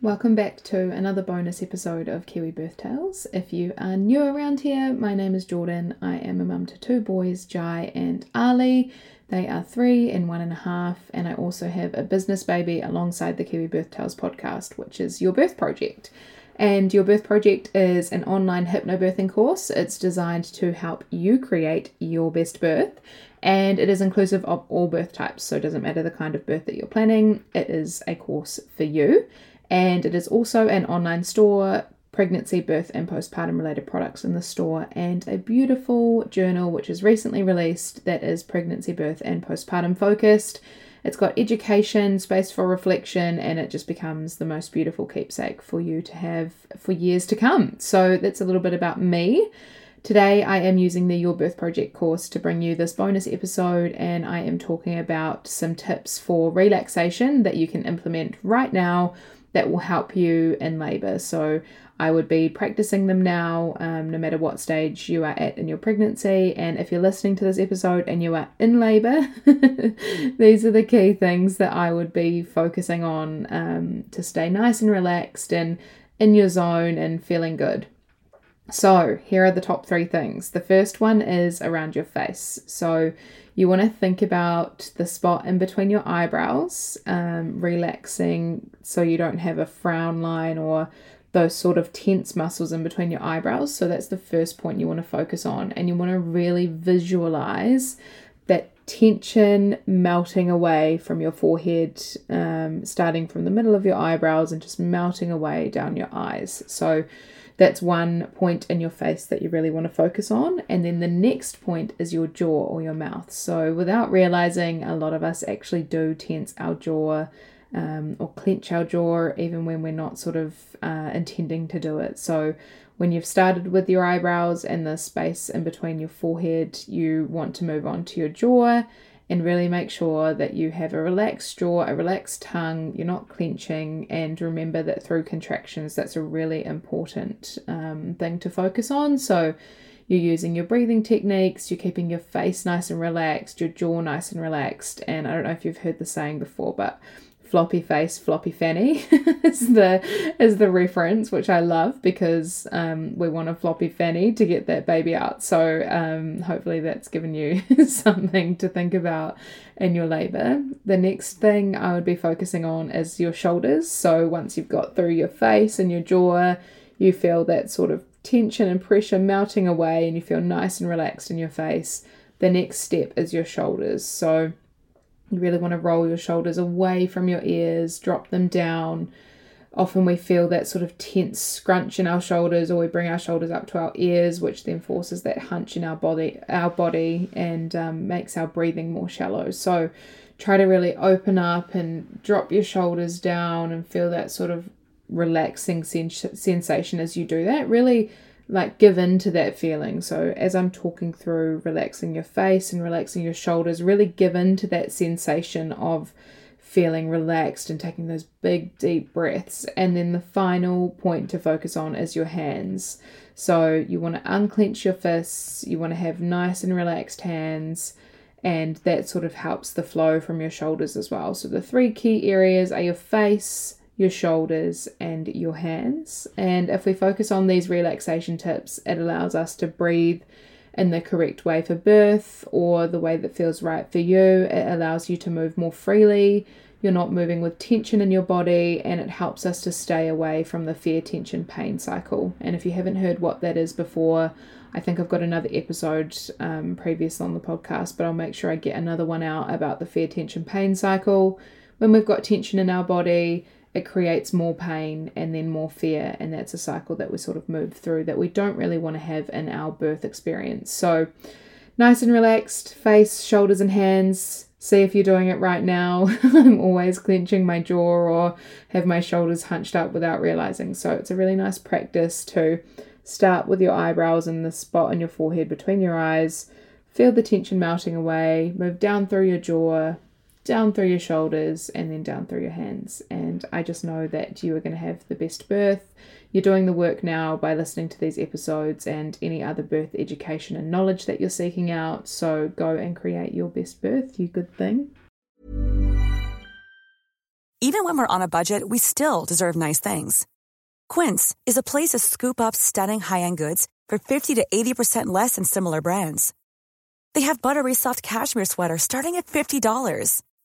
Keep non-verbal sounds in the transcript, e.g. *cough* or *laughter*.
Welcome back to another bonus episode of Kiwi Birth Tales. If you are new around here, my name is Jordan. I am a mum to two boys, Jai and Ali. They are three and one and a half, and I also have a business baby alongside the Kiwi Birth Tales podcast, which is Your Birth Project. And Your Birth Project is an online hypnobirthing course. It's designed to help you create your best birth, and it is inclusive of all birth types. So it doesn't matter the kind of birth that you're planning, it is a course for you and it is also an online store pregnancy, birth, and postpartum related products in the store, and a beautiful journal which is recently released that is pregnancy, birth, and postpartum focused. It's got education, space for reflection, and it just becomes the most beautiful keepsake for you to have for years to come. So, that's a little bit about me. Today, I am using the Your Birth Project course to bring you this bonus episode, and I am talking about some tips for relaxation that you can implement right now that will help you in labour. So I would be practicing them now, um, no matter what stage you are at in your pregnancy. And if you're listening to this episode and you are in labour, *laughs* these are the key things that I would be focusing on um, to stay nice and relaxed and in your zone and feeling good. So, here are the top three things. The first one is around your face. So, you want to think about the spot in between your eyebrows, um, relaxing so you don't have a frown line or those sort of tense muscles in between your eyebrows. So that's the first point you want to focus on. And you want to really visualize tension melting away from your forehead, um, starting from the middle of your eyebrows and just melting away down your eyes. So that's one point in your face that you really want to focus on. And then the next point is your jaw or your mouth. So, without realizing, a lot of us actually do tense our jaw um, or clench our jaw even when we're not sort of uh, intending to do it. So, when you've started with your eyebrows and the space in between your forehead, you want to move on to your jaw and really make sure that you have a relaxed jaw, a relaxed tongue, you're not clenching, and remember that through contractions, that's a really important um, thing to focus on. So, you're using your breathing techniques, you're keeping your face nice and relaxed, your jaw nice and relaxed. And I don't know if you've heard the saying before, but floppy face, floppy fanny *laughs* is the is the reference, which I love because um, we want a floppy fanny to get that baby out. So um, hopefully that's given you *laughs* something to think about in your labour. The next thing I would be focusing on is your shoulders. So once you've got through your face and your jaw, you feel that sort of tension and pressure melting away, and you feel nice and relaxed in your face. The next step is your shoulders. So you really want to roll your shoulders away from your ears, drop them down. Often we feel that sort of tense scrunch in our shoulders, or we bring our shoulders up to our ears, which then forces that hunch in our body, our body, and um, makes our breathing more shallow. So, try to really open up and drop your shoulders down and feel that sort of relaxing sens- sensation as you do that. Really like give in to that feeling. So as I'm talking through relaxing your face and relaxing your shoulders, really give in to that sensation of feeling relaxed and taking those big deep breaths. And then the final point to focus on is your hands. So you want to unclench your fists, you want to have nice and relaxed hands. And that sort of helps the flow from your shoulders as well. So, the three key areas are your face, your shoulders, and your hands. And if we focus on these relaxation tips, it allows us to breathe in the correct way for birth or the way that feels right for you. It allows you to move more freely. You're not moving with tension in your body, and it helps us to stay away from the fear, tension, pain cycle. And if you haven't heard what that is before, I think I've got another episode um, previous on the podcast, but I'll make sure I get another one out about the fear, tension, pain cycle. When we've got tension in our body, it creates more pain and then more fear and that's a cycle that we sort of move through that we don't really want to have in our birth experience so nice and relaxed face shoulders and hands See if you're doing it right now. *laughs* I'm always clenching my jaw or have my shoulders hunched up without realizing. So it's a really nice practice to start with your eyebrows and the spot on your forehead between your eyes. Feel the tension melting away, move down through your jaw, down through your shoulders, and then down through your hands. And I just know that you are going to have the best birth. You're doing the work now by listening to these episodes and any other birth education and knowledge that you're seeking out. So go and create your best birth, you good thing. Even when we're on a budget, we still deserve nice things. Quince is a place to scoop up stunning high end goods for 50 to 80% less than similar brands. They have buttery soft cashmere sweaters starting at $50,